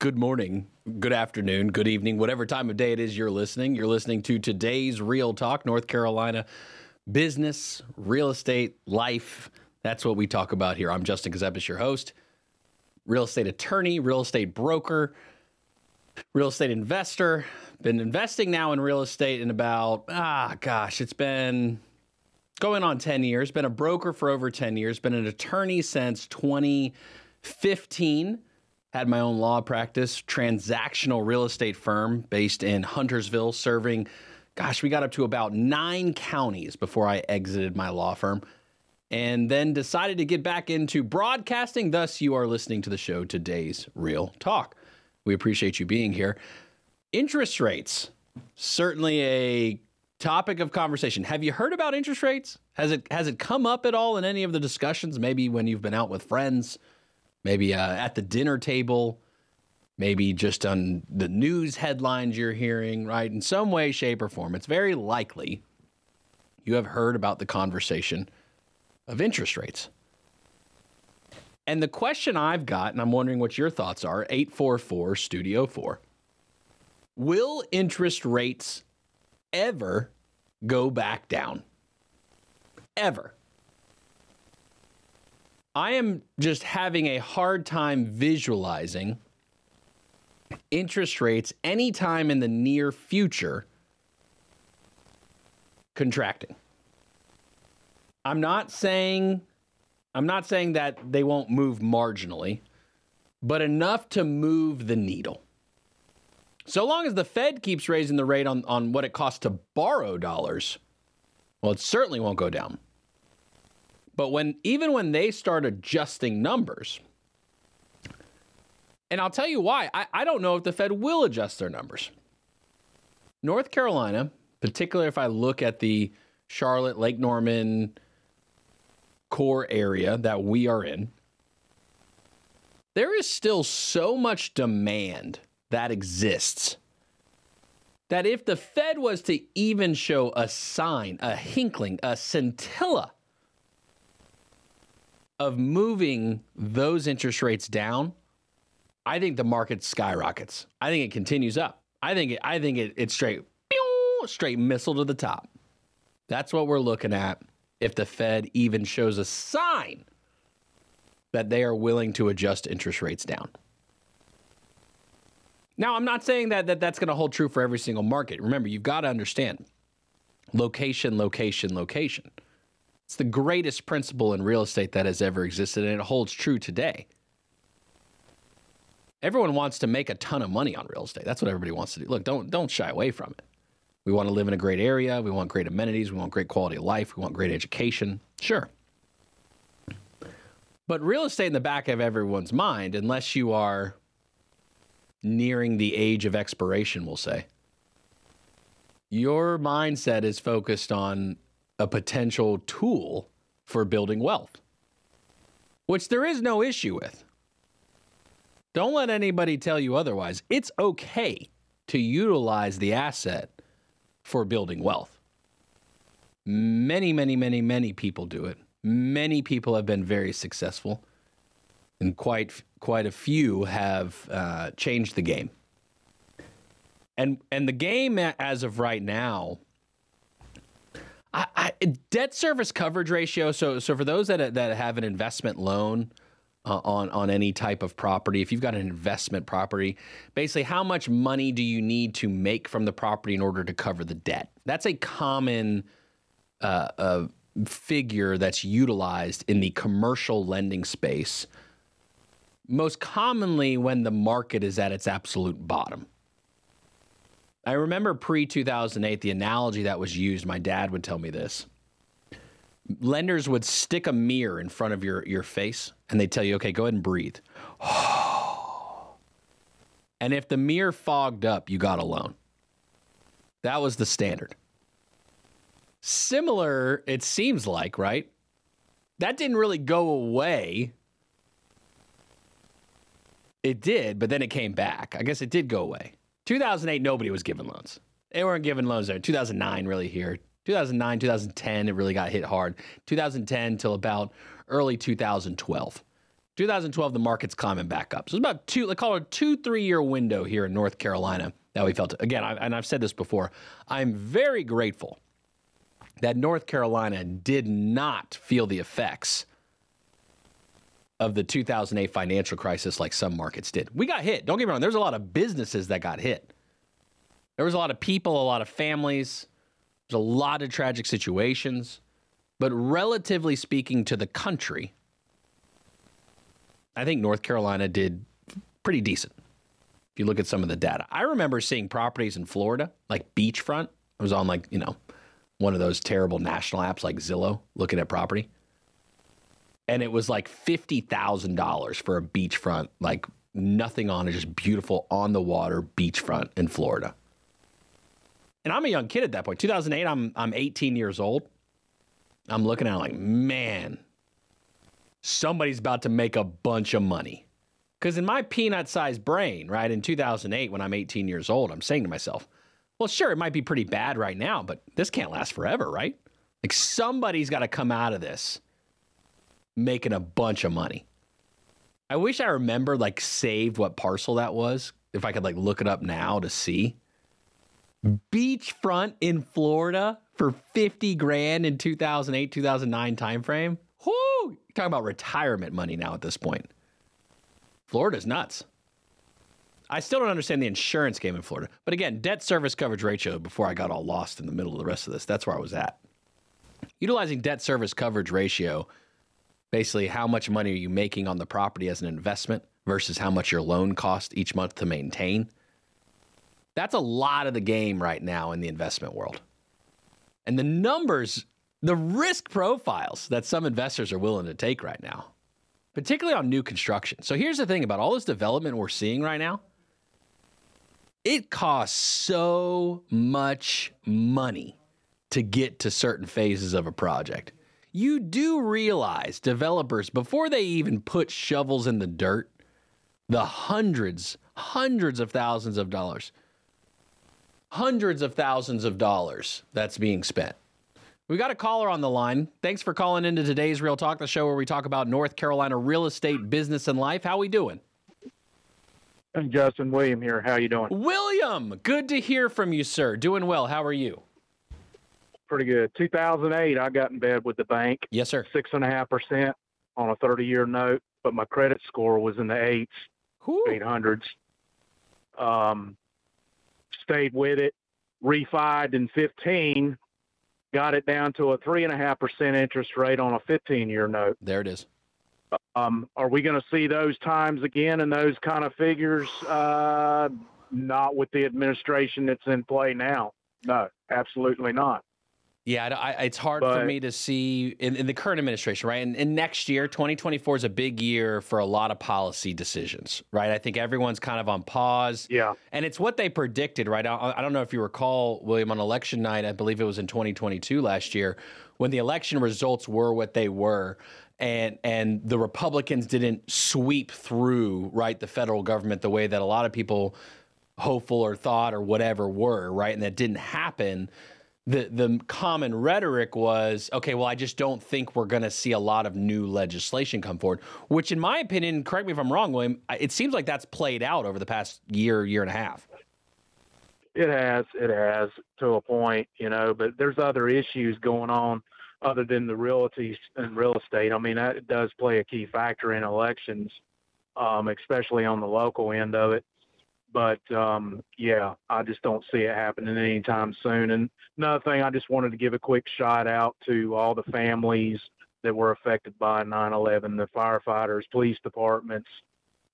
good morning, good afternoon, good evening, whatever time of day it is you're listening. You're listening to today's Real Talk, North Carolina business, real estate, life. That's what we talk about here. I'm Justin Ckezepis, your host, real estate attorney, real estate broker, real estate investor. Been investing now in real estate in about, ah, gosh, it's been going on 10 years. Been a broker for over 10 years, been an attorney since 2015 had my own law practice, transactional real estate firm based in Huntersville, serving, gosh, we got up to about nine counties before I exited my law firm. And then decided to get back into broadcasting. Thus, you are listening to the show Today's Real Talk. We appreciate you being here. Interest rates, certainly a topic of conversation. Have you heard about interest rates? Has it has it come up at all in any of the discussions? Maybe when you've been out with friends, maybe uh, at the dinner table, maybe just on the news headlines you're hearing, right? In some way, shape, or form, it's very likely you have heard about the conversation of interest rates. And the question I've got, and I'm wondering what your thoughts are 844 Studio 4. Will interest rates ever go back down? Ever. I am just having a hard time visualizing interest rates anytime in the near future contracting. I'm not saying I'm not saying that they won't move marginally, but enough to move the needle. So long as the Fed keeps raising the rate on, on what it costs to borrow dollars, well, it certainly won't go down. But when even when they start adjusting numbers, and I'll tell you why, I, I don't know if the Fed will adjust their numbers. North Carolina, particularly if I look at the Charlotte, Lake Norman core area that we are in, there is still so much demand that exists that if the Fed was to even show a sign, a hinkling, a scintilla of moving those interest rates down, I think the market skyrockets. I think it continues up. I think it, I think it, it's straight straight missile to the top. That's what we're looking at if the Fed even shows a sign that they are willing to adjust interest rates down. Now, I'm not saying that, that that's going to hold true for every single market. Remember, you've got to understand location, location, location. It's the greatest principle in real estate that has ever existed, and it holds true today. Everyone wants to make a ton of money on real estate. That's what everybody wants to do. Look, don't don't shy away from it. We want to live in a great area. We want great amenities. We want great quality of life. We want great education. Sure. But real estate in the back of everyone's mind, unless you are nearing the age of expiration, we'll say, your mindset is focused on a potential tool for building wealth, which there is no issue with. Don't let anybody tell you otherwise. It's okay to utilize the asset for building wealth. Many, many, many, many people do it. Many people have been very successful, and quite quite a few have uh, changed the game. And and the game as of right now I, I, debt service coverage ratio. So, so for those that that have an investment loan uh, on on any type of property, if you've got an investment property, basically, how much money do you need to make from the property in order to cover the debt? That's a common uh, uh, figure that's utilized in the commercial lending space. Most commonly, when the market is at its absolute bottom. I remember pre 2008, the analogy that was used, my dad would tell me this. Lenders would stick a mirror in front of your, your face and they'd tell you, okay, go ahead and breathe. and if the mirror fogged up, you got a loan. That was the standard. Similar, it seems like, right? That didn't really go away. It did, but then it came back. I guess it did go away. 2008, nobody was giving loans. They weren't giving loans there. 2009, really here. 2009, 2010, it really got hit hard. 2010 till about early 2012. 2012, the market's climbing back up. So it's about two, let's call it a two, three year window here in North Carolina that we felt. Again, I, and I've said this before, I'm very grateful that North Carolina did not feel the effects of the 2008 financial crisis like some markets did. We got hit. Don't get me wrong, there's a lot of businesses that got hit. There was a lot of people, a lot of families, there's a lot of tragic situations. But relatively speaking to the country, I think North Carolina did pretty decent. If you look at some of the data, I remember seeing properties in Florida, like beachfront. I was on like, you know, one of those terrible national apps like Zillow looking at property. And it was like $50,000 for a beachfront, like nothing on it, just beautiful on the water beachfront in Florida. And I'm a young kid at that point. 2008, I'm, I'm 18 years old. I'm looking at like, man, somebody's about to make a bunch of money. Because in my peanut sized brain, right, in 2008, when I'm 18 years old, I'm saying to myself, well, sure, it might be pretty bad right now, but this can't last forever, right? Like somebody's got to come out of this making a bunch of money. I wish I remember like saved what parcel that was. If I could like look it up now to see. Beachfront in Florida for 50 grand in 2008, 2009 timeframe. Whoo! Talking about retirement money now at this point. Florida's nuts. I still don't understand the insurance game in Florida. But again, debt service coverage ratio before I got all lost in the middle of the rest of this. That's where I was at. Utilizing debt service coverage ratio, basically how much money are you making on the property as an investment versus how much your loan cost each month to maintain. That's a lot of the game right now in the investment world. And the numbers, the risk profiles that some investors are willing to take right now, particularly on new construction. So here's the thing about all this development we're seeing right now it costs so much money to get to certain phases of a project. You do realize developers, before they even put shovels in the dirt, the hundreds, hundreds of thousands of dollars hundreds of thousands of dollars that's being spent. We got a caller on the line. Thanks for calling into today's Real Talk, the show where we talk about North Carolina real estate, business, and life. How we doing? And Justin William here. How you doing? William, good to hear from you, sir. Doing well. How are you? Pretty good. 2008, I got in bed with the bank. Yes, sir. Six and a half percent on a 30-year note, but my credit score was in the eights, eight hundreds. Um, stayed with it, refied in 15, got it down to a three and a half percent interest rate on a 15 year note. There it is. Um, are we going to see those times again and those kind of figures? Uh, not with the administration that's in play now. No, absolutely not. Yeah, I, it's hard but, for me to see in, in, the current administration, right? And, and next year, 2024 is a big year for a lot of policy decisions, right? I think everyone's kind of on pause. Yeah. And it's what they predicted, right? I, I don't know if you recall, William, on election night, I believe it was in 2022 last year, when the election results were what they were. And and the Republicans didn't sweep through right the federal government the way that a lot of people hopeful or thought or whatever were right, and that didn't happen the the common rhetoric was okay well i just don't think we're going to see a lot of new legislation come forward which in my opinion correct me if i'm wrong william it seems like that's played out over the past year year and a half. It has it has to a point you know but there's other issues going on other than the realty and real estate. I mean that does play a key factor in elections um, especially on the local end of it but um, yeah, I just don't see it happening anytime soon. And another thing, I just wanted to give a quick shout out to all the families that were affected by 9/11, the firefighters, police departments,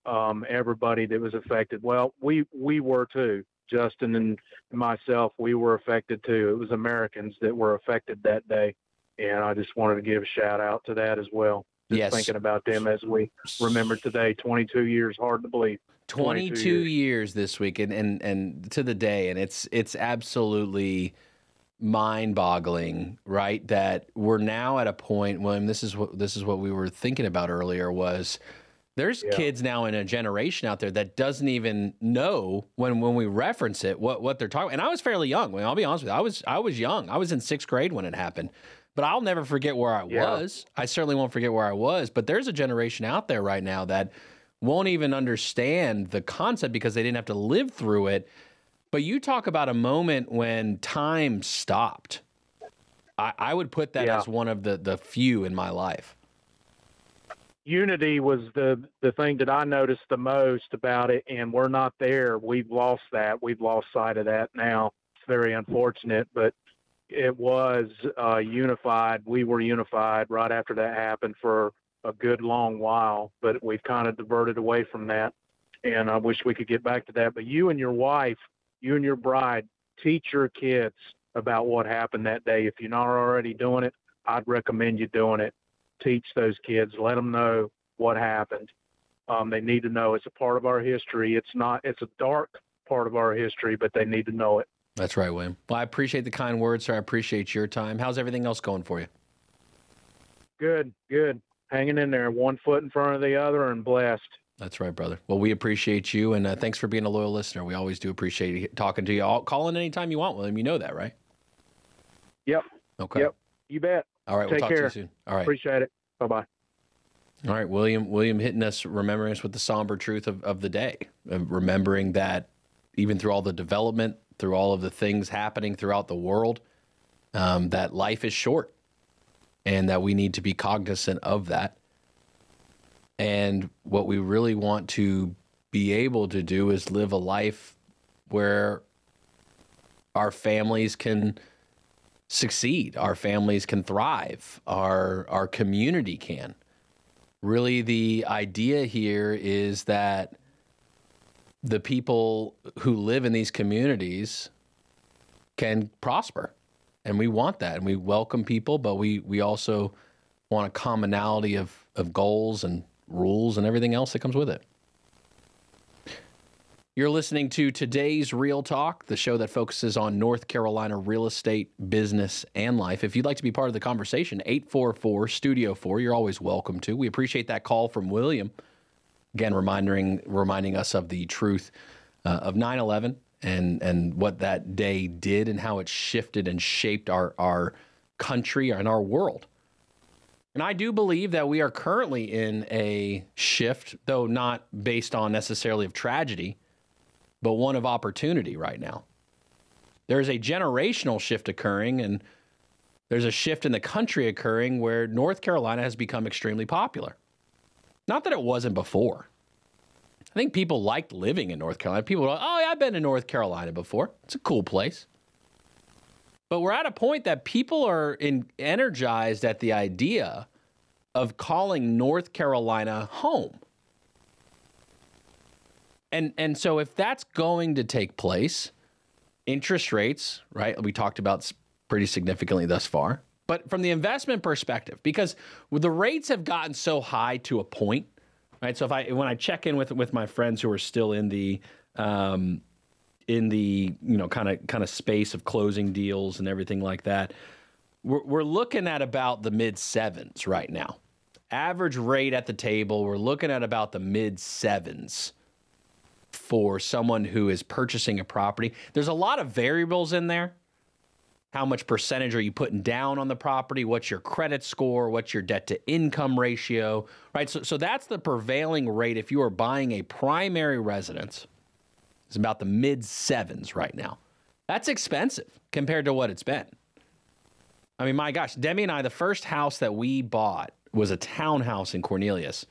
um, everybody that was affected. Well, we we were too. Justin and myself, we were affected too. It was Americans that were affected that day, and I just wanted to give a shout out to that as well. Just yes. thinking about them as we remember today. 22 years, hard to believe. 22, 22 years. years. this week and, and and to the day and it's it's absolutely mind-boggling right that we're now at a point when this is what this is what we were thinking about earlier was there's yeah. kids now in a generation out there that doesn't even know when when we reference it what what they're talking and I was fairly young I mean, I'll be honest with you I was I was young I was in 6th grade when it happened but I'll never forget where I Yeah. was. I certainly won't forget where I was. But there's a generation out there right now that won't even understand the concept because they didn't have to live through it. But you talk about a moment when time stopped. I, I would put that Yeah. as one of the the few in my life. unity was the the thing that I noticed the most about it, and we're not there. We've lost that. We've lost sight of that now. It's very unfortunate, but it was uh, unified. We were unified right after that happened for a good long while, but we've kind of diverted away from that. And I wish we could get back to that. But you and your wife, you and your bride, teach your kids about what happened that day. If you're not already doing it, I'd recommend you doing it teach those kids, let them know what happened. Um, they need to know it's a part of our history. It's not, it's a dark part of our history, but they need to know it. That's right, William. Well, I appreciate the kind words, sir. I appreciate your time. How's everything else going for you? Good, good. Hanging in there, one foot in front of the other and blessed. That's right, brother. Well, we appreciate you, and uh, thanks for being a loyal listener. We always do appreciate talking to you. I'll call in anytime you want, William. You know that, right? Yep. Okay. Yep. You bet. All right. We'll Take talk to care. you soon. All right. Appreciate it. Bye bye. All right, William. William hitting us, remembering us with the somber truth of, of the day, of remembering that even through all the development, through all of the things happening throughout the world, um, that life is short, and that we need to be cognizant of that. And what we really want to be able to do is live a life where our families can succeed, our families can thrive, our our community can really the idea here is that the people who live in these communities can prosper and we want that and we welcome people but we we also want a commonality of of goals and rules and everything else that comes with it you're listening to today's Real Talk, the show that focuses on North Carolina real estate, business, and life. If you'd like to be part of the conversation, 844 Studio 4, you're always welcome to. We appreciate that call from William. Again, reminding reminding us of the truth uh, of 9 11 and, and what that day did and how it shifted and shaped our, our country and our world. And I do believe that we are currently in a shift, though not based on necessarily of tragedy but one of opportunity right now. There's a generational shift occurring, and there's a shift in the country occurring where North Carolina has become extremely popular. Not that it wasn't before. I think people liked living in North Carolina. People were like, oh, yeah, I've been to North Carolina before. It's a cool place. But we're at a point that people are in, energized at the idea of calling North Carolina home. And and so if that's going to take place, interest rates, right? We talked about pretty significantly thus far. But from the investment perspective, because the rates have gotten so high to a point, right? So if I when I check in with with my friends who are still in the um, in the you know kind of kind of space of closing deals and everything like that, we're, we're looking at about the mid sevens right now. Average rate at the table, we're looking at about the mid sevens for someone who is purchasing a property. There's a lot of variables in there. How much percentage are you putting down on the property? What's your credit score? What's your debt to income ratio? Right? So, so that's the prevailing rate if you are buying a primary residence. It's about the mid sevens right now. That's expensive compared to what it's been. I mean, my gosh, Demi and I, the first house that we bought was a townhouse in Cornelius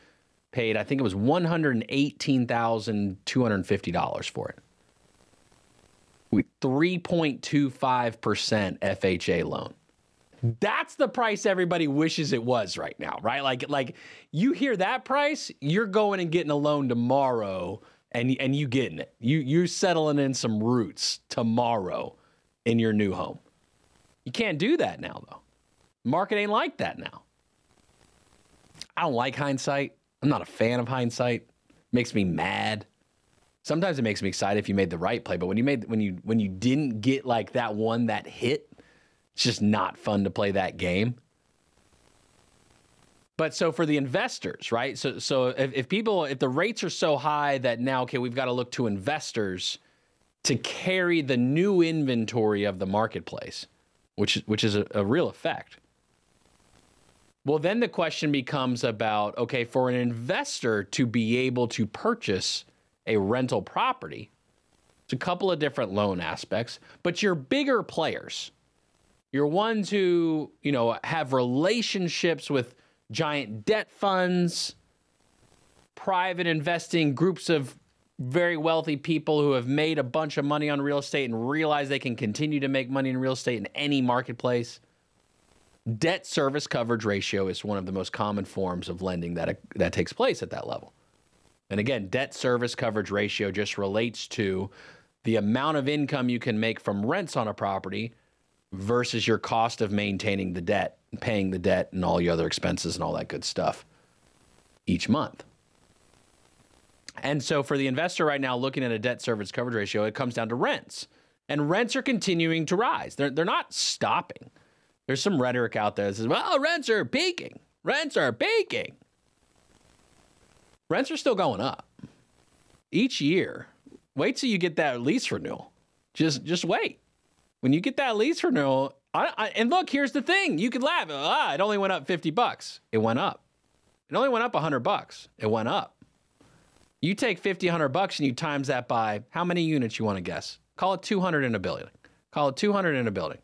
paid, I think it was $118,250 for it. We 3.25% FHA loan. That's the price everybody wishes it was right now, right? Like like you hear that price, you're going and getting a loan tomorrow and and you getting it. You you settling in some roots tomorrow in your new home. You can't do that now though. Market ain't like that now. I don't like hindsight. I'm not a fan of hindsight. Makes me mad. Sometimes it makes me excited if you made the right play, but when you made when you when you didn't get like that one that hit, it's just not fun to play that game. But so for the investors, right? So so if, if people if the rates are so high that now okay, we've got to look to investors to carry the new inventory of the marketplace, which which is a, a real effect. Well, then the question becomes about okay, for an investor to be able to purchase a rental property, it's a couple of different loan aspects, but your bigger players, your ones who, you know, have relationships with giant debt funds, private investing groups of very wealthy people who have made a bunch of money on real estate and realize they can continue to make money in real estate in any marketplace. Debt service coverage ratio is one of the most common forms of lending that that takes place at that level. And again, debt service coverage ratio just relates to the amount of income you can make from rents on a property versus your cost of maintaining the debt paying the debt and all your other expenses and all that good stuff each month. And so for the investor right now looking at a debt service coverage ratio, it comes down to rents. And rents are continuing to rise. They're, they're not stopping. There's some rhetoric out there that says, well, rents are peaking. Rents are peaking. Rents are still going up each year. Wait till you get that lease renewal. Just just wait. When you get that lease renewal, I, I, and look, here's the thing: you could laugh. Ah, it only went up fifty bucks. It went up. It only went up hundred bucks. It went up. You take 50, 100 bucks and you times that by how many units you want to guess? Call it 200 in a building. Call it 200 in a building.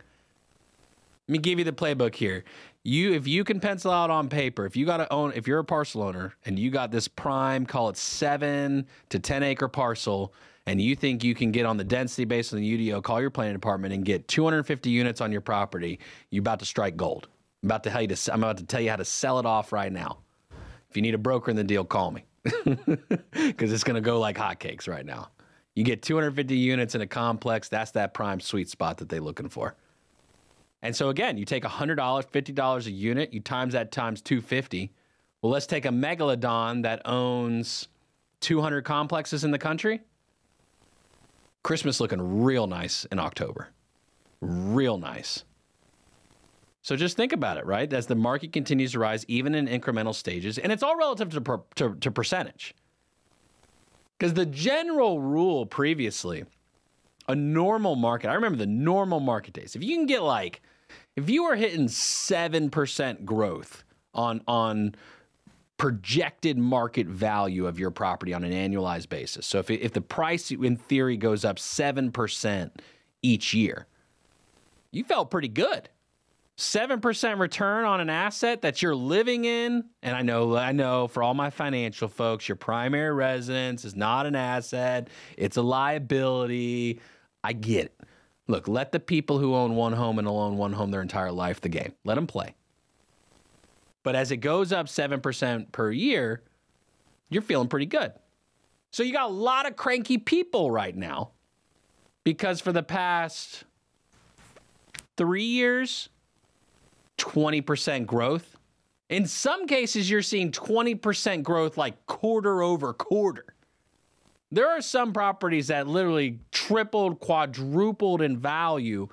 Let me give you the playbook here. You, if you can pencil out on paper, if you got to own, if you're a parcel owner and you got this prime, call it seven to 10 acre parcel, and you think you can get on the density based on the UDO, call your planning department and get 250 units on your property, you're about to strike gold. I'm about to tell you to, I'm about to tell you how to sell it off right now. If you need a broker in the deal, call me because it's going to go like hotcakes right now. You get 250 units in a complex, that's that prime sweet spot that they're looking for. And so again, you take $100, $50 a unit, you times that times 250. Well, let's take a megalodon that owns 200 complexes in the country. Christmas looking real nice in October. Real nice. So just think about it, right? As the market continues to rise, even in incremental stages, and it's all relative to, per, to, to percentage. Because the general rule previously, a normal market, I remember the normal market days. If you can get like, if you are hitting 7% growth on, on projected market value of your property on an annualized basis. So if, if the price in theory goes up 7% each year, you felt pretty good 7% return on an asset that you're living in and i know i know for all my financial folks your primary residence is not an asset it's a liability i get it look let the people who own one home and own one home their entire life the game let them play but as it goes up 7% per year you're feeling pretty good so you got a lot of cranky people right now because for the past three years 20% growth. In some cases, you're seeing 20% growth like quarter over quarter. There are some properties that literally tripled, quadrupled in value,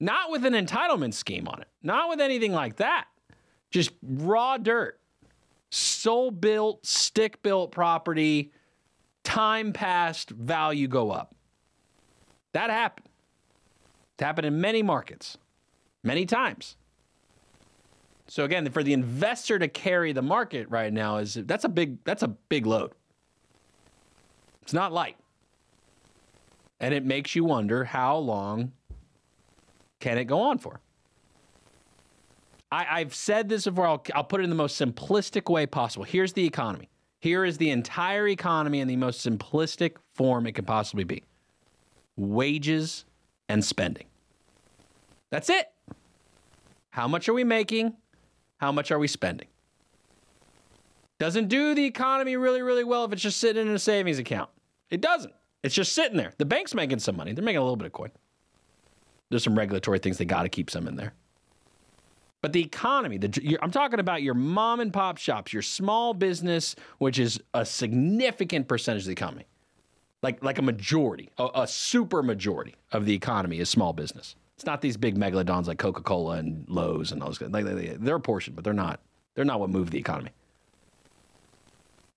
not with an entitlement scheme on it, not with anything like that. Just raw dirt, soul built, stick built property, time passed, value go up. That happened. It happened in many markets, many times. So again, for the investor to carry the market right now is that's a big that's a big load. It's not light. And it makes you wonder how long can it go on for? I, have said this before. I'll, I'll put it in the most simplistic way possible. Here's the economy. Here is the entire economy in the most simplistic form it can possibly be wages and spending. That's it. How much are we making? How much are we spending? Doesn't do the economy really, really well if it's just sitting in a savings account. It doesn't. It's just sitting there. The bank's making some money. They're making a little bit of coin. There's some regulatory things they got to keep some in there. But the economy, the, I'm talking about your mom and pop shops, your small business, which is a significant percentage of the economy, like like a majority, a, a super majority of the economy is small business. It's not these big megalodons like Coca Cola and Lowe's and all those. Like they're a portion, but they're not. They're not what move the economy.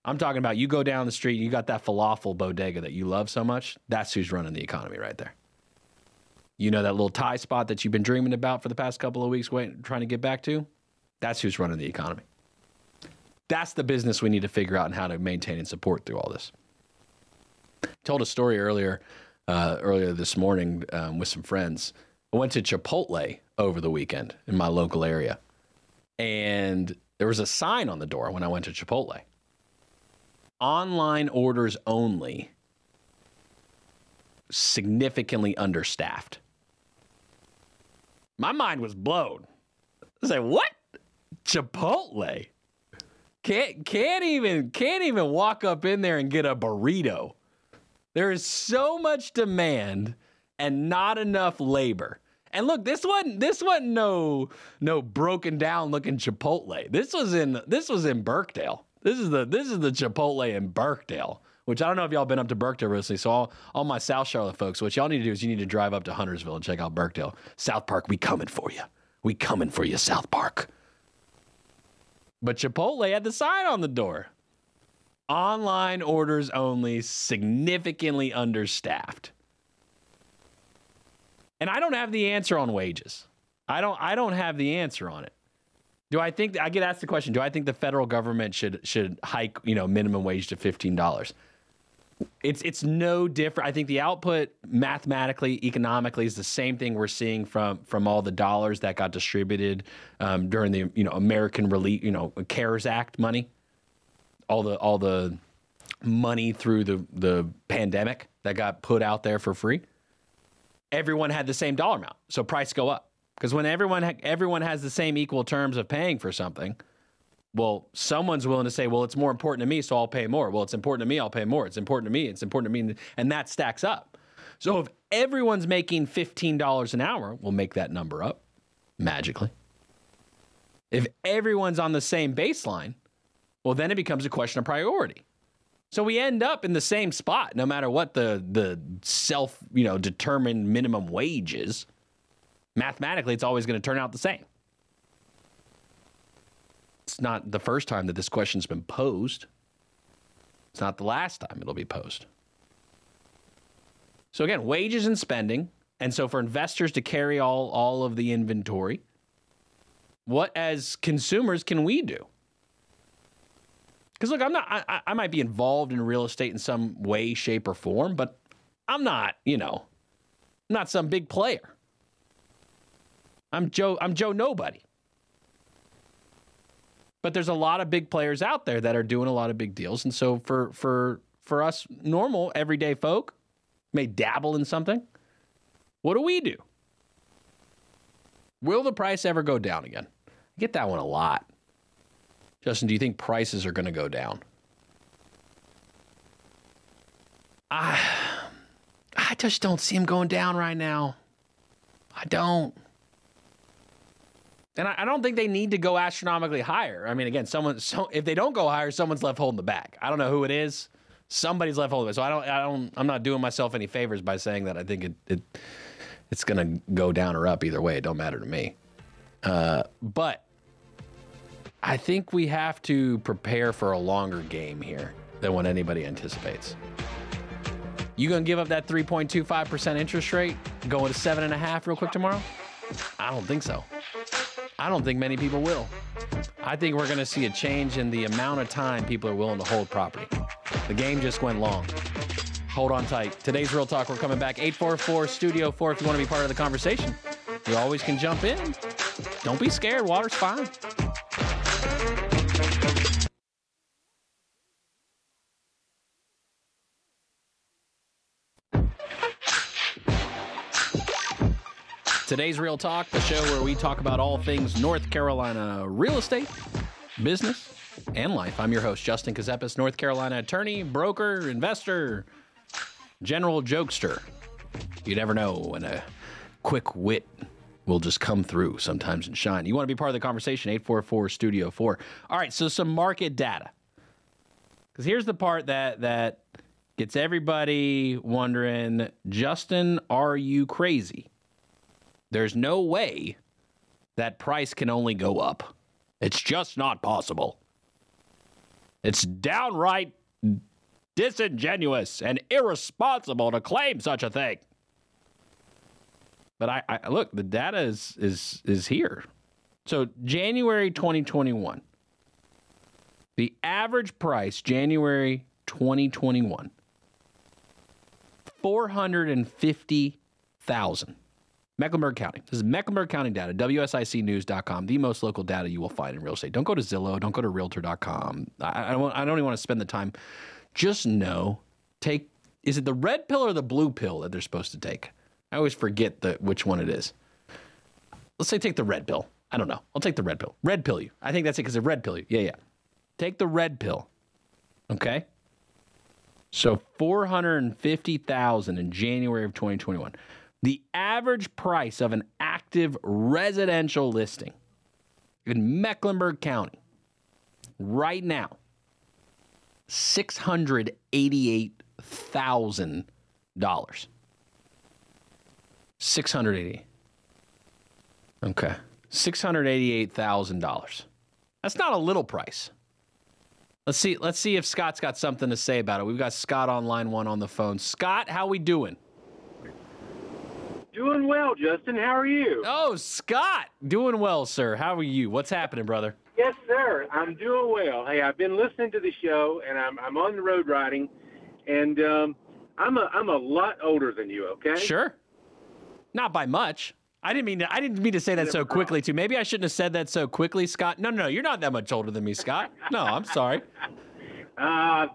I'm talking about you go down the street, and you got that falafel bodega that you love so much. That's who's running the economy right there. You know that little Thai spot that you've been dreaming about for the past couple of weeks, waiting, trying to get back to. That's who's running the economy. That's the business we need to figure out and how to maintain and support through all this. I Told a story earlier, uh, earlier this morning um, with some friends. I went to Chipotle over the weekend in my local area, and there was a sign on the door when I went to Chipotle. Online orders only, significantly understaffed. My mind was blown. I was like, what? Chipotle? Can't can't even can't even walk up in there and get a burrito. There is so much demand and not enough labor. And look, this wasn't this wasn't no no broken down looking Chipotle. This was in this was in Birkdale. This is the this is the Chipotle in Birkdale. Which I don't know if y'all been up to Birkdale recently. So all, all my South Charlotte folks, what y'all need to do is you need to drive up to Huntersville and check out Birkdale. South Park, we coming for you. We coming for you, South Park. But Chipotle had the sign on the door. Online orders only, significantly understaffed. And I don't have the answer on wages. I don't I don't have the answer on it. Do I think I get asked the question, do I think the federal government should should hike, you know, minimum wage to $15? It's it's no different. I think the output mathematically, economically is the same thing we're seeing from from all the dollars that got distributed um, during the you know American relief, you know, CARES Act money, all the all the money through the the pandemic that got put out there for free. Everyone had the same dollar amount, so price go up because when everyone ha- everyone has the same equal terms of paying for something well, someone's willing to say, well, it's more important to me, so I'll pay more. Well, it's important to me, I'll pay more. It's important to me, it's important to me. And that stacks up. So if everyone's making $15 an hour, we'll make that number up magically. If everyone's on the same baseline, well, then it becomes a question of priority. So we end up in the same spot no matter what the, the self, you know, determined minimum wage is. Mathematically, it's always going to turn out the same. It's not the first time that this question's been posed. It's not the last time it'll be posed. So again, wages and spending, and so for investors to carry all all of the inventory, what as consumers can we do? Because look, I'm not. I, I might be involved in real estate in some way, shape, or form, but I'm not. You know, I'm not some big player. I'm Joe. I'm Joe Nobody. But there's a lot of big players out there that are doing a lot of big deals, and so for for for us normal everyday folk, may dabble in something. What do we do? Will the price ever go down again? I get that one a lot. Justin, do you think prices are going to go down? I I just don't see them going down right now. I don't. And I, I, don't think they need to go astronomically higher. I mean, again, someone so if they don't go higher, someone's left holding the bag. I don't know who it is. Somebody's left holding it. So I don't I don't I'm not doing myself any favors by saying that I think it, it it's gonna go down or up either way. It don't matter to me. Uh, but I think we have to prepare for a longer game here than what anybody anticipates. You gonna give up that 3.25% interest rate going to seven and a half real quick tomorrow? I don't think so. I don't think many people will. I think we're going to see a change in the amount of time people are willing to hold property. The game just went long. Hold on tight. Today's Real Talk, we're coming back 844 Studio 4 if you want to be part of the conversation. You always can jump in. Don't be scared, water's fine. Today's Real Talk, the show where we talk about all things North Carolina real estate, business, and life. I'm your host, Justin Ckezepis, North Carolina attorney, broker, investor, general jokester. You never know when a quick wit will just come through sometimes and shine. You want to be part of the conversation? 844 Studio 4. All right, so some market data. Because here's the part that that gets everybody wondering, Justin, are you crazy? There's no way that price can only go up. It's just not possible. It's downright disingenuous and irresponsible to claim such a thing. But I, I look, the data is is is here. So January 2021. The average price January 2021 450,000. Mecklenburg County. This is Mecklenburg County data, WSICnews.com, the most local data you will find in real estate. Don't go to Zillow, don't go to realtor.com. I, I, don't, I don't even want to spend the time. Just know, take, is it the red pill or the blue pill that they're supposed to take? I always forget the, which one it is. Let's say take the red pill. I don't know. I'll take the red pill. Red pill you. I think that's it because the red pill you. Yeah, yeah. Take the red pill. Okay? So 450,000 in January of 2021. The average price of an active residential listing in Mecklenburg County right now $688,000. 680. Okay. $688,000. That's not a little price. Let's see let's see if Scott's got something to say about it. We've got Scott on line 1 on the phone. Scott, how we doing? Doing well, Justin. How are you? Oh, Scott. Doing well, sir. How are you? What's happening, brother? Yes, sir. I'm doing well. Hey, I've been listening to the show, and I'm I'm on the road riding, and um, I'm a I'm a lot older than you. Okay. Sure. Not by much. I didn't mean to, I didn't mean to say that so quickly too. Maybe I shouldn't have said that so quickly, Scott. No, no, no. You're not that much older than me, Scott. No, I'm sorry. Uh,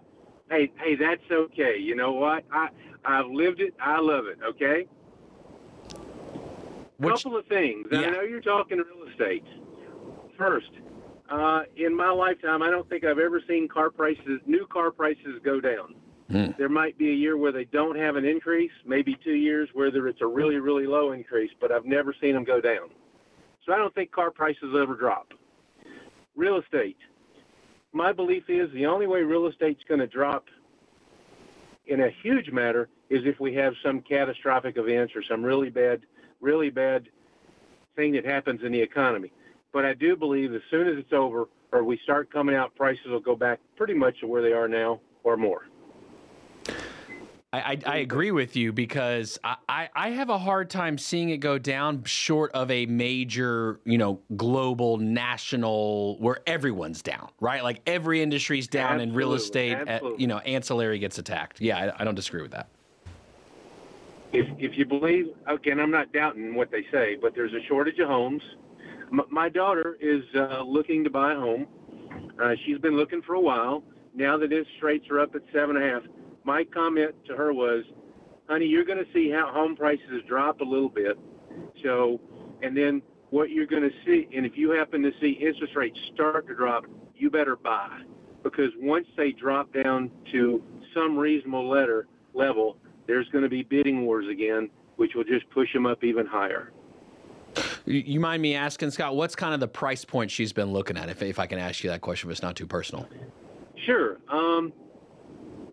hey, hey, that's okay. You know what? I I've lived it. I love it. Okay. Which, couple of things. Yeah. I know you're talking real estate. First, uh, in my lifetime, I don't think I've ever seen car prices, new car prices, go down. Hmm. There might be a year where they don't have an increase, maybe two years where it's a really, really low increase, but I've never seen them go down. So I don't think car prices ever drop. Real estate. My belief is the only way real estate's going to drop in a huge matter is if we have some catastrophic events or some really bad, really bad thing that happens in the economy. But I do believe as soon as it's over or we start coming out, prices will go back pretty much to where they are now or more. I, I, I agree with you because I, I, I have a hard time seeing it go down short of a major, you know, global, national, where everyone's down, right? Like every industry's down and real estate, uh, absolutely. you know, ancillary gets attacked. Yeah, I, I don't disagree with that. If, if you believe, again, I'm not doubting what they say, but there's a shortage of homes. M- my daughter is uh, looking to buy a home. Uh, she's been looking for a while. Now that interest rates are up at seven and a half, my comment to her was, "Honey, you're going to see how home prices drop a little bit. So, and then what you're going to see, and if you happen to see interest rates start to drop, you better buy, because once they drop down to some reasonable letter level, there's going to be bidding wars again, which will just push them up even higher." You, mind me asking, Scott, what's kind of the price point she's been looking at? If, if I can ask you that question, if it's not too personal. Sure. Um,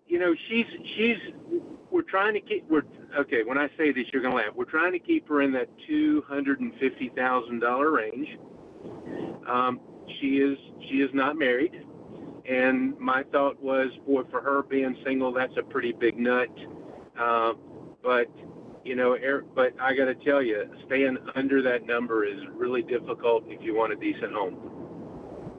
you know, she's she's we're trying to keep we're okay. When I say this, you're gonna laugh. We're trying to keep her in that two hundred and fifty thousand dollar range. Um, she is she is not married, and my thought was, boy, for her being single, that's a pretty big nut. Uh, but you know, er, but I got to tell you, staying under that number is really difficult if you want a decent home.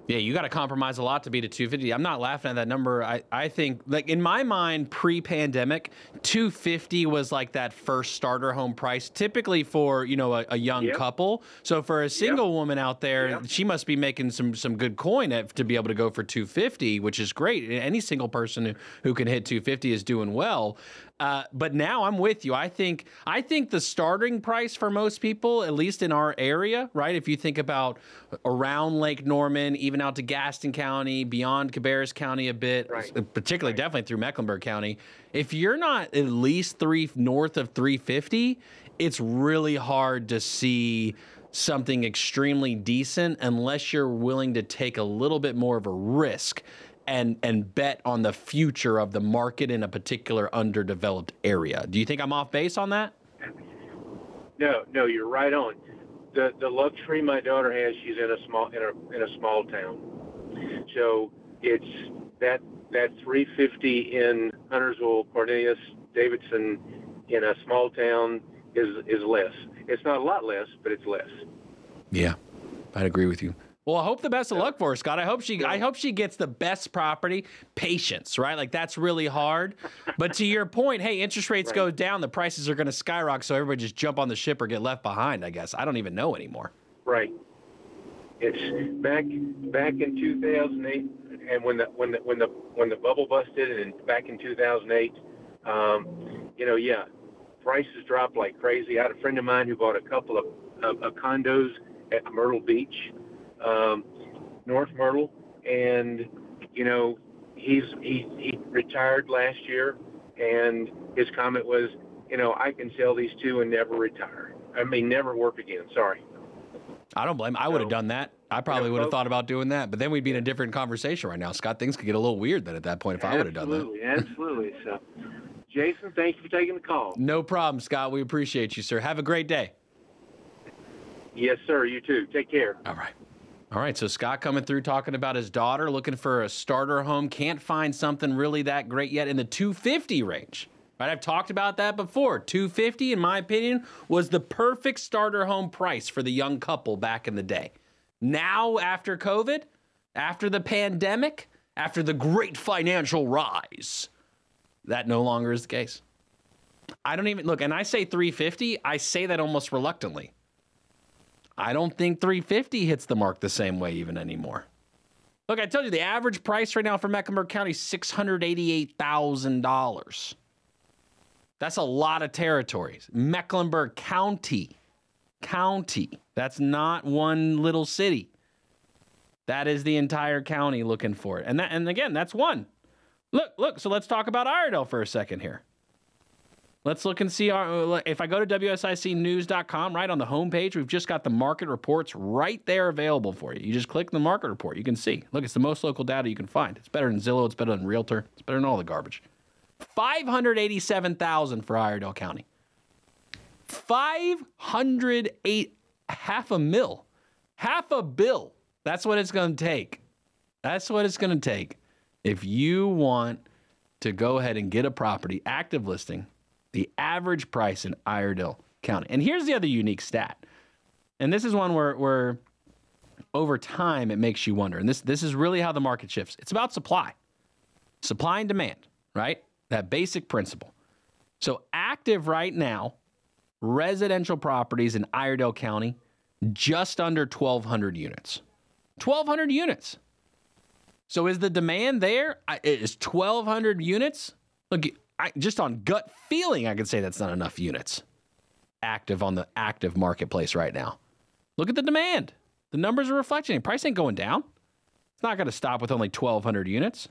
Yeah, you got to compromise a lot to beat a 250. I'm not laughing at that number. I, I think, like, in my mind, pre pandemic, 250 was like that first starter home price, typically for, you know, a, a young Yep. couple. So for a single woman out there, Yep. she must be making some, some good coin at, to be able to go for 250, which is great. Any single person who, who can hit 250 is doing well. Uh, but now I'm with you. I think I think the starting price for most people, at least in our area, right? If you think about around Lake Norman, even out to Gaston County, beyond Cabarrus County a bit, Right. particularly definitely through Mecklenburg County, if you're not at least three north of 350, it's really hard to see something extremely decent unless you're willing to take a little bit more of a risk and and bet on the future of the market in a particular underdeveloped area. Do you think I'm off base on that? No, no, you're right on. The the luxury my daughter has, she's in a small in a in a small town. So it's that that 350 in Huntersville, Cornelius, Davidson, in a small town is is less. It's not a lot less, but it's less. Yeah. I'd agree with you. Well, I hope the best of luck for her, Scott. I hope she I hope she gets the best property. Patience, right? Like that's really hard. But to your point, hey, interest rates Right. go down, the prices are going to skyrocket, so everybody just jump on the ship or get left behind. I guess I don't even know anymore. Right. It's back back in 2008, and when the when the when the when the bubble busted, and back in 2008, um, you know, yeah, prices dropped like crazy. I had a friend of mine who bought a couple of, of, of condos at Myrtle Beach, um, North Myrtle, and you know, he's he he retired last year, and his comment was, you know, I can sell these two and never retire. I mean, never work again. Sorry. I don't blame. I would have done that. I probably would have thought about doing that, but then we'd be in a different conversation right now. Scott, things could get a little weird then at that point if I would have done that. Absolutely, absolutely. So, Jason, thank you for taking the call. No problem, Scott. We appreciate you, sir. Have a great day. Yes, sir. You too. Take care. All right. All right. So Scott coming through talking about his daughter looking for a starter home. Can't find something really that great yet in the 250 range. Right? I've talked about that before. 250, in my opinion, was the perfect starter home price for the young couple back in the day. Now, after COVID, after the pandemic, after the great financial rise, that no longer is the case. I don't even look, and I say 350, I say that almost reluctantly. I don't think 350 hits the mark the same way even anymore. Look, I told you the average price right now for Mecklenburg County is $688,000. That's a lot of territories. Mecklenburg County. County. That's not one little city. That is the entire county looking for it. And that and again, that's one. Look, look, so let's talk about Iredell for a second here. Let's look and see our. Uh, if I go to WSICnews.com, right on the homepage, we've just got the market reports right there available for you. You just click the market report. You can see. Look, it's the most local data you can find. It's better than Zillow. It's better than Realtor. It's better than all the garbage. 587,000 for Iredell County. 508, half a mil, half a bill. That's what it's going to take. That's what it's going to take. If you want to go ahead and get a property active listing, the average price in Iredell County. And here's the other unique stat. And this is one where, where over time it makes you wonder. And this, this is really how the market shifts. It's about supply, supply and demand, right? That basic principle. So active right now, residential properties in Iredell County, just under 1,200 units. 1,200 units. So is the demand there? I- 1,200 units? Look, I, just on gut feeling, I could say that's not enough units active on the active marketplace right now. Look at the demand. The numbers are reflecting. Price ain't going down. It's not going to stop with only 1,200 units.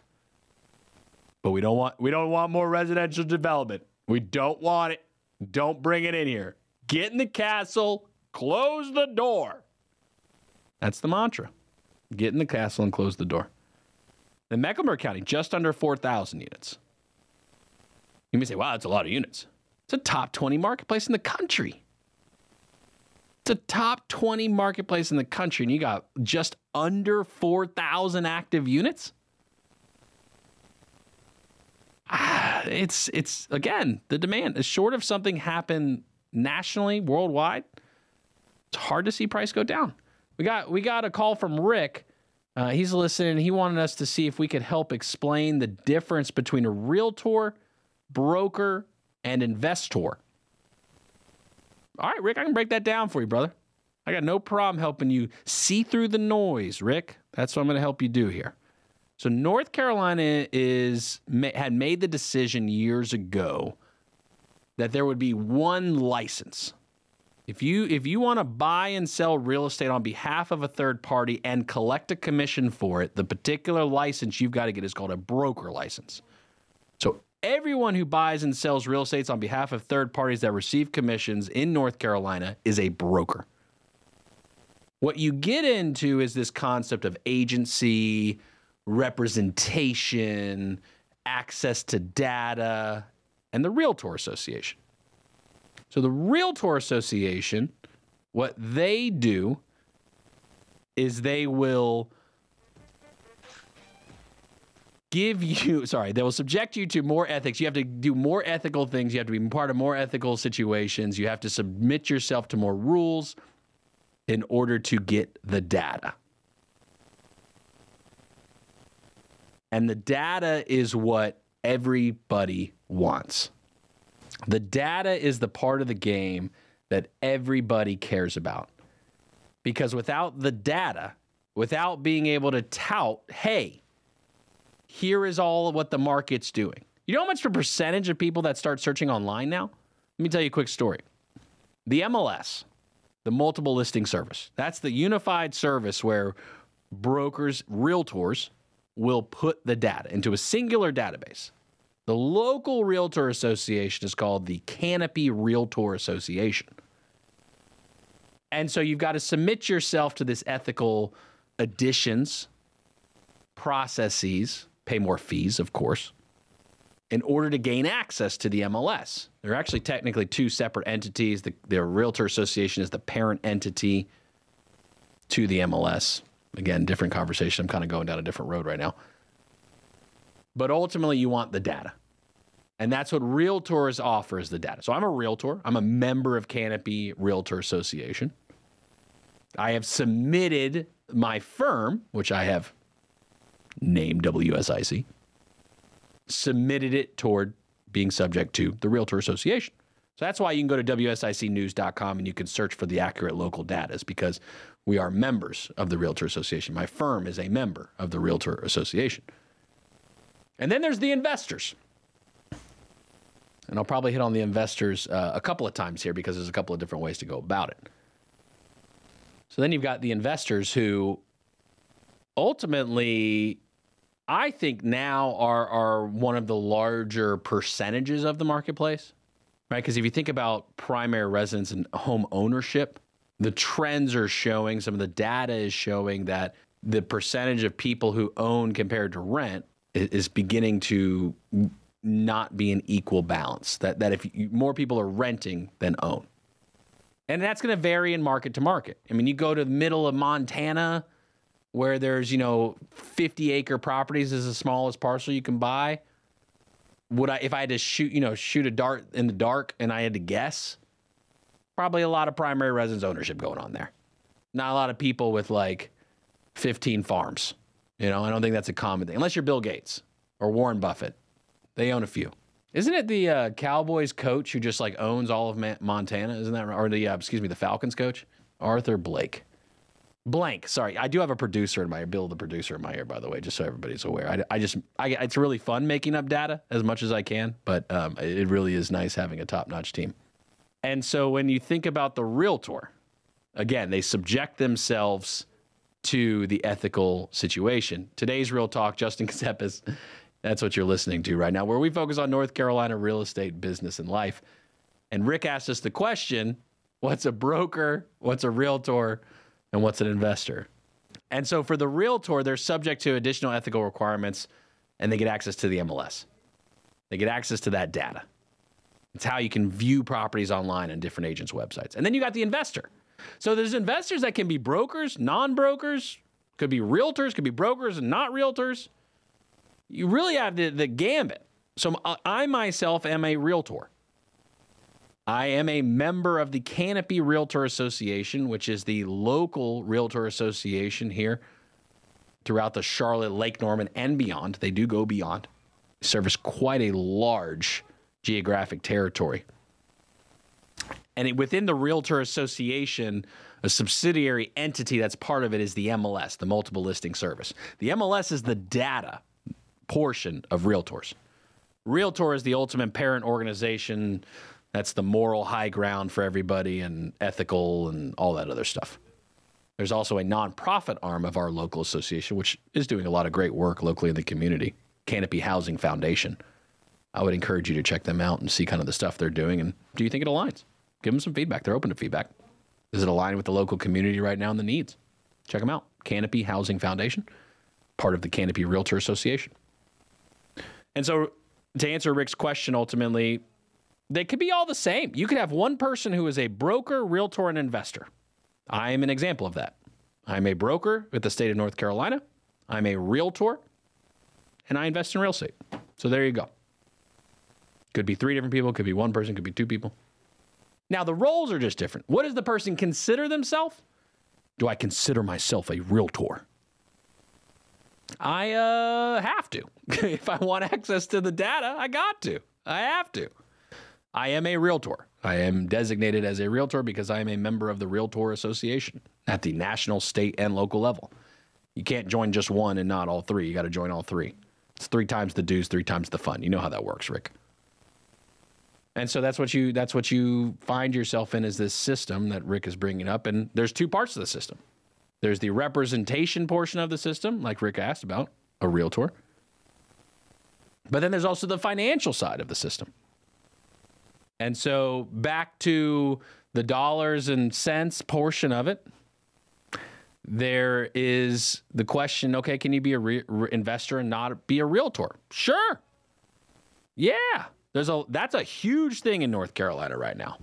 But we don't want we don't want more residential development. We don't want it. Don't bring it in here. Get in the castle. Close the door. That's the mantra. Get in the castle and close the door. In Mecklenburg County, just under 4,000 units. You may say, wow, that's a lot of units. It's a top 20 marketplace in the country. It's a top 20 marketplace in the country, and you got just under 4,000 active units? Ah, it's, it's again, the demand is short of something happen nationally, worldwide. It's hard to see price go down. We got, we got a call from Rick. Uh, he's listening. He wanted us to see if we could help explain the difference between a realtor, broker, and investor. All right, Rick, I can break that down for you, brother. I got no problem helping you see through the noise, Rick. That's what I'm going to help you do here. So North Carolina is had made the decision years ago that there would be one license. If you if you want to buy and sell real estate on behalf of a third party and collect a commission for it, the particular license you've got to get is called a broker license. So everyone who buys and sells real estates on behalf of third parties that receive commissions in North Carolina is a broker. What you get into is this concept of agency, representation, access to data, and the Realtor Association. So the Realtor Association, what they do is they will give you sorry they will subject you to more ethics you have to do more ethical things you have to be part of more ethical situations you have to submit yourself to more rules in order to get the data. And the data is what everybody wants. The data is the part of the game that everybody cares about. Because without the data, without being able to tout, hey, here is all of what the market's doing. You know how much the percentage of people that start searching online now? Let me tell you a quick story. The MLS, the multiple listing service, that's the unified service where brokers, realtors will put the data into a singular database. The local realtor association is called the Canopy Realtor Association. And so you've got to submit yourself to this ethical additions, processes, pay more fees, of course, in order to gain access to the MLS. They're actually technically two separate entities. The, the Realtor Association is the parent entity to the MLS. Again, different conversation. I'm kind of going down a different road right now. But ultimately, you want the data. And that's what Realtors offers the data. So I'm a realtor. I'm a member of Canopy Realtor Association. I have submitted my firm, which I have named WSIC, submitted it toward being subject to the Realtor Association. So that's why you can go to WSICnews.com and you can search for the accurate local data, is because we are members of the Realtor Association. My firm is a member of the Realtor Association. And then there's the investors. And I'll probably hit on the investors uh, a couple of times here because there's a couple of different ways to go about it. So then you've got the investors who ultimately, I think now are, are one of the larger percentages of the marketplace, right? Because if you think about primary residence and home ownership, the trends are showing, some of the data is showing that the percentage of people who own compared to rent is beginning to not be an equal balance. That that if you, more people are renting than own, and that's going to vary in market to market. I mean, you go to the middle of Montana, where there's you know 50 acre properties is the smallest parcel you can buy. Would I, if I had to shoot, you know, shoot a dart in the dark, and I had to guess, probably a lot of primary residence ownership going on there. Not a lot of people with like 15 farms. You know, I don't think that's a common thing, unless you're Bill Gates or Warren Buffett. They own a few. Isn't it the uh, Cowboys coach who just like owns all of Ma- Montana? Isn't that right? Or the uh, excuse me, the Falcons coach, Arthur Blake. Blank. Sorry, I do have a producer in my ear. Bill, the producer in my ear, by the way, just so everybody's aware. I, I just, I, it's really fun making up data as much as I can, but um, it really is nice having a top-notch team. And so when you think about the realtor, again, they subject themselves to the ethical situation. Today's real talk, Justin Ckezepis that's what you're listening to right now, where we focus on North Carolina real estate, business, and life. And Rick asked us the question what's a broker, what's a realtor, and what's an investor? And so for the realtor, they're subject to additional ethical requirements and they get access to the MLS. They get access to that data. It's how you can view properties online on different agents' websites. And then you got the investor. So there's investors that can be brokers, non brokers, could be realtors, could be brokers and not realtors you really have the, the gambit. So I myself am a realtor. I am a member of the Canopy Realtor Association, which is the local realtor association here throughout the Charlotte, Lake Norman, and beyond. They do go beyond, service quite a large geographic territory. And within the Realtor Association, a subsidiary entity that's part of it is the MLS, the Multiple Listing Service. The MLS is the data portion of Realtors. Realtor is the ultimate parent organization. That's the moral high ground for everybody and ethical and all that other stuff. There's also a nonprofit arm of our local association, which is doing a lot of great work locally in the community, Canopy Housing Foundation. I would encourage you to check them out and see kind of the stuff they're doing. And do you think it aligns? Give them some feedback. They're open to feedback. Does it align with the local community right now and the needs? Check them out. Canopy Housing Foundation, part of the Canopy Realtor Association. And so, to answer Rick's question, ultimately, they could be all the same. You could have one person who is a broker, realtor, and investor. I am an example of that. I'm a broker with the state of North Carolina. I'm a realtor, and I invest in real estate. So there you go. Could be three different people, could be one person, could be two people. Now, the roles are just different. What does the person consider themselves? do I consider myself a realtor? I uh, have to. if I want access to the data, I got to. I have to. I am a realtor. I am designated as a realtor because I am a member of the Realtor Association at the national, state, and local level. You can't join just one and not all three. You got to join all three. It's three times the dues, three times the fun. You know how that works, Rick. And so that's what you that's what you find yourself in is this system that Rick is bringing up. And there's two parts of the system. There's the representation portion of the system, like Rick asked about, a realtor. But then there's also the financial side of the system. And so back to the dollars and cents portion of it, there is the question okay, can you be a re- re- investor and not be a realtor? Sure. Yeah. There's a that's a huge thing in North Carolina right now.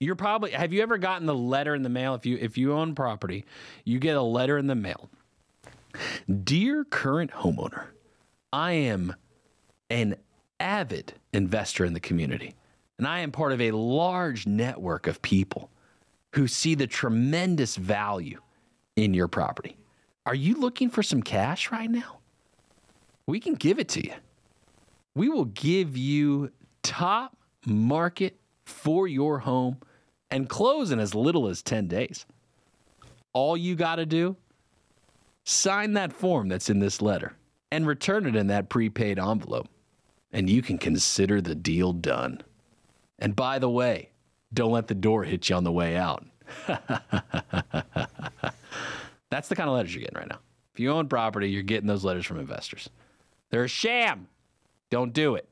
You're probably have you ever gotten the letter in the mail if you if you own property, you get a letter in the mail. Dear current homeowner, I am an avid investor in the community, and I am part of a large network of people who see the tremendous value in your property. Are you looking for some cash right now? We can give it to you. We will give you top market for your home and close in as little as 10 days. All you got to do, sign that form that's in this letter and return it in that prepaid envelope, and you can consider the deal done. And by the way, don't let the door hit you on the way out. That's the kind of letters you're getting right now. If you own property, you're getting those letters from investors. They're a sham. Don't do it.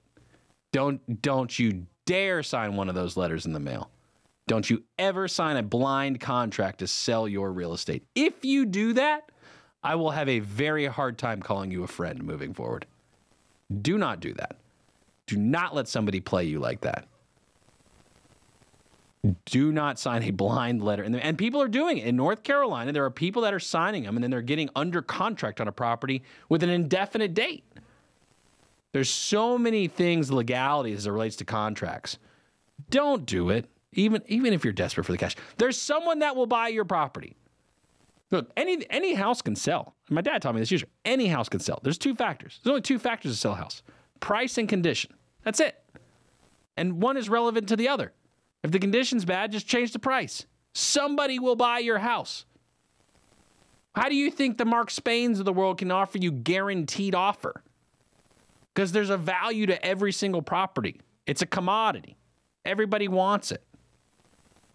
Don't don't you dare sign one of those letters in the mail. Don't you ever sign a blind contract to sell your real estate. If you do that, I will have a very hard time calling you a friend moving forward. Do not do that. Do not let somebody play you like that. Do not sign a blind letter. And, and people are doing it. In North Carolina, there are people that are signing them and then they're getting under contract on a property with an indefinite date. There's so many things, legalities as it relates to contracts. Don't do it, even, even if you're desperate for the cash. There's someone that will buy your property. Look, any any house can sell. My dad taught me this yesterday. Any house can sell. There's two factors. There's only two factors to sell a house: price and condition. That's it. And one is relevant to the other. If the condition's bad, just change the price. Somebody will buy your house. How do you think the Mark Spains of the world can offer you guaranteed offer? Because there's a value to every single property. It's a commodity. Everybody wants it.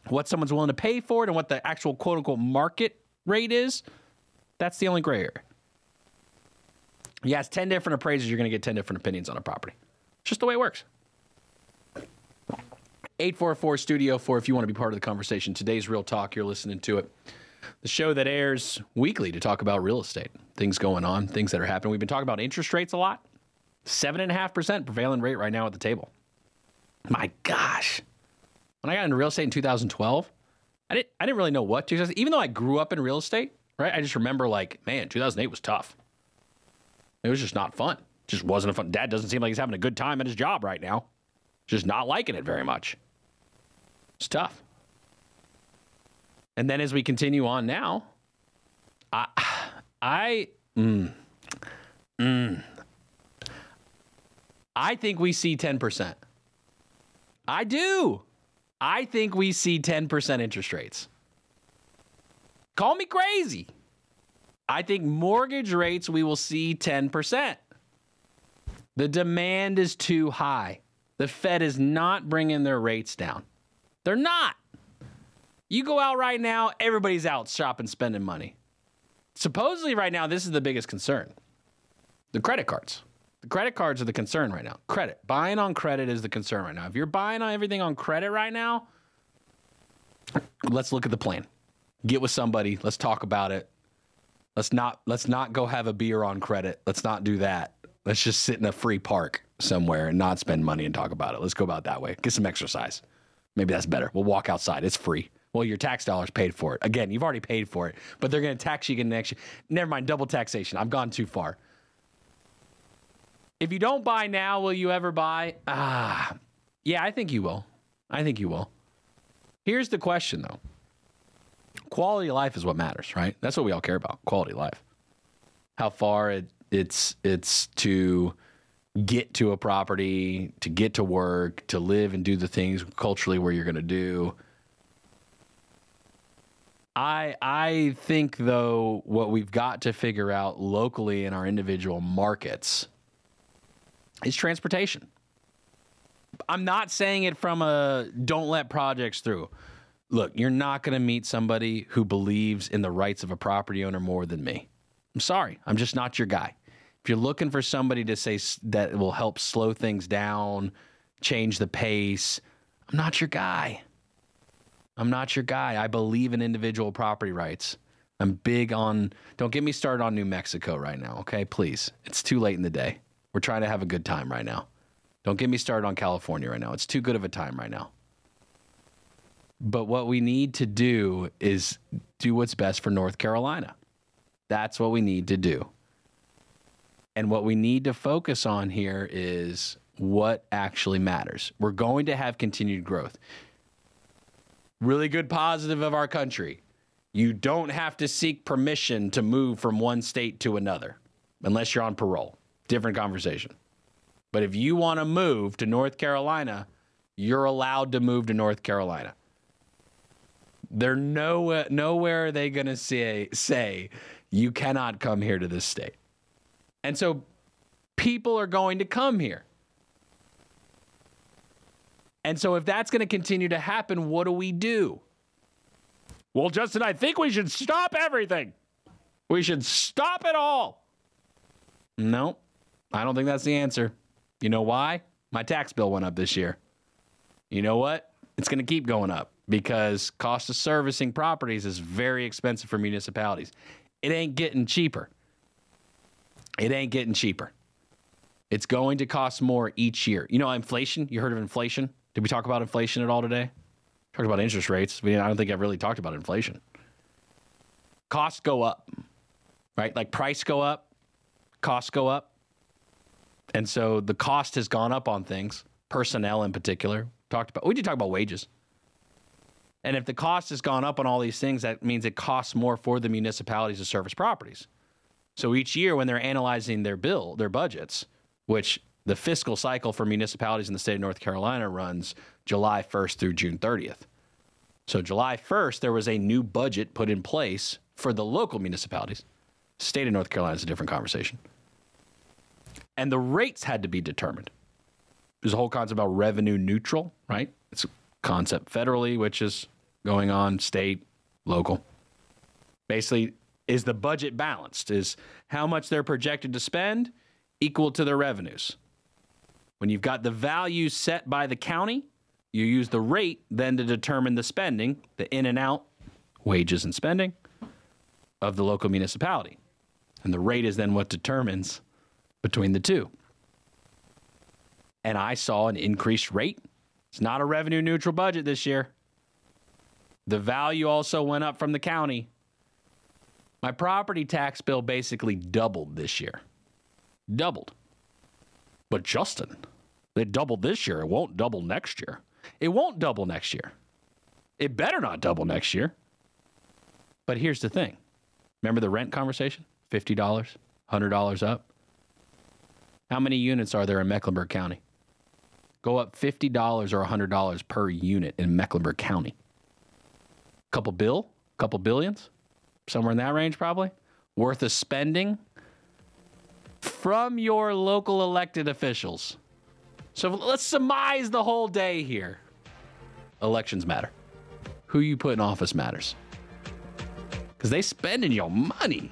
What someone's willing to pay for it and what the actual quote unquote market rate is, that's the only gray area. Yeah, it's 10 different appraisers. You're going to get 10 different opinions on a property. It's just the way it works. 844 Studio 4 if you want to be part of the conversation. Today's Real Talk, you're listening to it. The show that airs weekly to talk about real estate, things going on, things that are happening. We've been talking about interest rates a lot. 7.5% prevailing rate right now at the table. My gosh. When I got into real estate in 2012, I didn't, I didn't really know what to Even though I grew up in real estate, right? I just remember like, man, 2008 was tough. It was just not fun. Just wasn't a fun. Dad doesn't seem like he's having a good time at his job right now. Just not liking it very much. It's tough. And then as we continue on now, I, I, mm, mm, I think we see 10%. I do. I think we see 10% interest rates. Call me crazy. I think mortgage rates, we will see 10%. The demand is too high. The Fed is not bringing their rates down. They're not. You go out right now, everybody's out shopping, spending money. Supposedly, right now, this is the biggest concern the credit cards. The credit cards are the concern right now. Credit. Buying on credit is the concern right now. If you're buying on everything on credit right now, let's look at the plan. Get with somebody. Let's talk about it. Let's not let's not go have a beer on credit. Let's not do that. Let's just sit in a free park somewhere and not spend money and talk about it. Let's go about that way. Get some exercise. Maybe that's better. We'll walk outside. It's free. Well, your tax dollars paid for it. Again, you've already paid for it, but they're going to tax you again next year. Never mind, double taxation. I've gone too far. If you don't buy now, will you ever buy? Ah, yeah, I think you will. I think you will. Here's the question though quality of life is what matters, right? That's what we all care about quality of life. How far it, it's, it's to get to a property, to get to work, to live and do the things culturally where you're going to do. I I think though what we've got to figure out locally in our individual markets is transportation. I'm not saying it from a don't let projects through. Look, you're not going to meet somebody who believes in the rights of a property owner more than me. I'm sorry, I'm just not your guy. If you're looking for somebody to say that will help slow things down, change the pace, I'm not your guy. I'm not your guy. I believe in individual property rights. I'm big on, don't get me started on New Mexico right now, okay? Please. It's too late in the day. We're trying to have a good time right now. Don't get me started on California right now. It's too good of a time right now. But what we need to do is do what's best for North Carolina. That's what we need to do. And what we need to focus on here is what actually matters. We're going to have continued growth really good positive of our country. You don't have to seek permission to move from one state to another unless you're on parole. Different conversation. But if you want to move to North Carolina, you're allowed to move to North Carolina. They're no nowhere are they going to say say you cannot come here to this state. And so people are going to come here. And so, if that's going to continue to happen, what do we do? Well, Justin, I think we should stop everything. We should stop it all. No, I don't think that's the answer. You know why? My tax bill went up this year. You know what? It's going to keep going up because cost of servicing properties is very expensive for municipalities. It ain't getting cheaper. It ain't getting cheaper. It's going to cost more each year. You know, inflation, you heard of inflation? Did we talk about inflation at all today? Talked about interest rates. I, mean, I don't think I've really talked about inflation. Costs go up, right? Like price go up, costs go up. And so the cost has gone up on things, personnel in particular. Talked about we did talk about wages. And if the cost has gone up on all these things, that means it costs more for the municipalities to service properties. So each year when they're analyzing their bill, their budgets, which the fiscal cycle for municipalities in the state of North Carolina runs July 1st through June 30th. So, July 1st, there was a new budget put in place for the local municipalities. State of North Carolina is a different conversation. And the rates had to be determined. There's a whole concept about revenue neutral, right? It's a concept federally, which is going on state, local. Basically, is the budget balanced? Is how much they're projected to spend equal to their revenues? When you've got the value set by the county, you use the rate then to determine the spending, the in and out, wages and spending of the local municipality. And the rate is then what determines between the two. And I saw an increased rate. It's not a revenue neutral budget this year. The value also went up from the county. My property tax bill basically doubled this year. Doubled. But Justin, they doubled this year. It won't double next year. It won't double next year. It better not double next year. But here's the thing remember the rent conversation? $50, $100 up? How many units are there in Mecklenburg County? Go up $50 or $100 per unit in Mecklenburg County. Couple bill, couple billions, somewhere in that range probably. Worth of spending from your local elected officials. So let's surmise the whole day here. Elections matter. Who you put in office matters. Because they spending your money.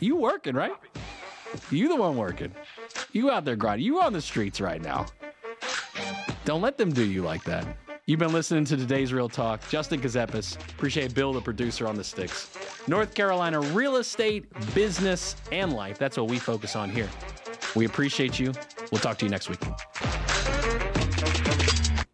You working, right? You the one working. You out there grinding. You on the streets right now. Don't let them do you like that. You've been listening to today's Real Talk. Justin Ckezepis. Appreciate Bill, the producer on the sticks. North Carolina real estate, business, and life. That's what we focus on here. We appreciate you. We'll talk to you next week.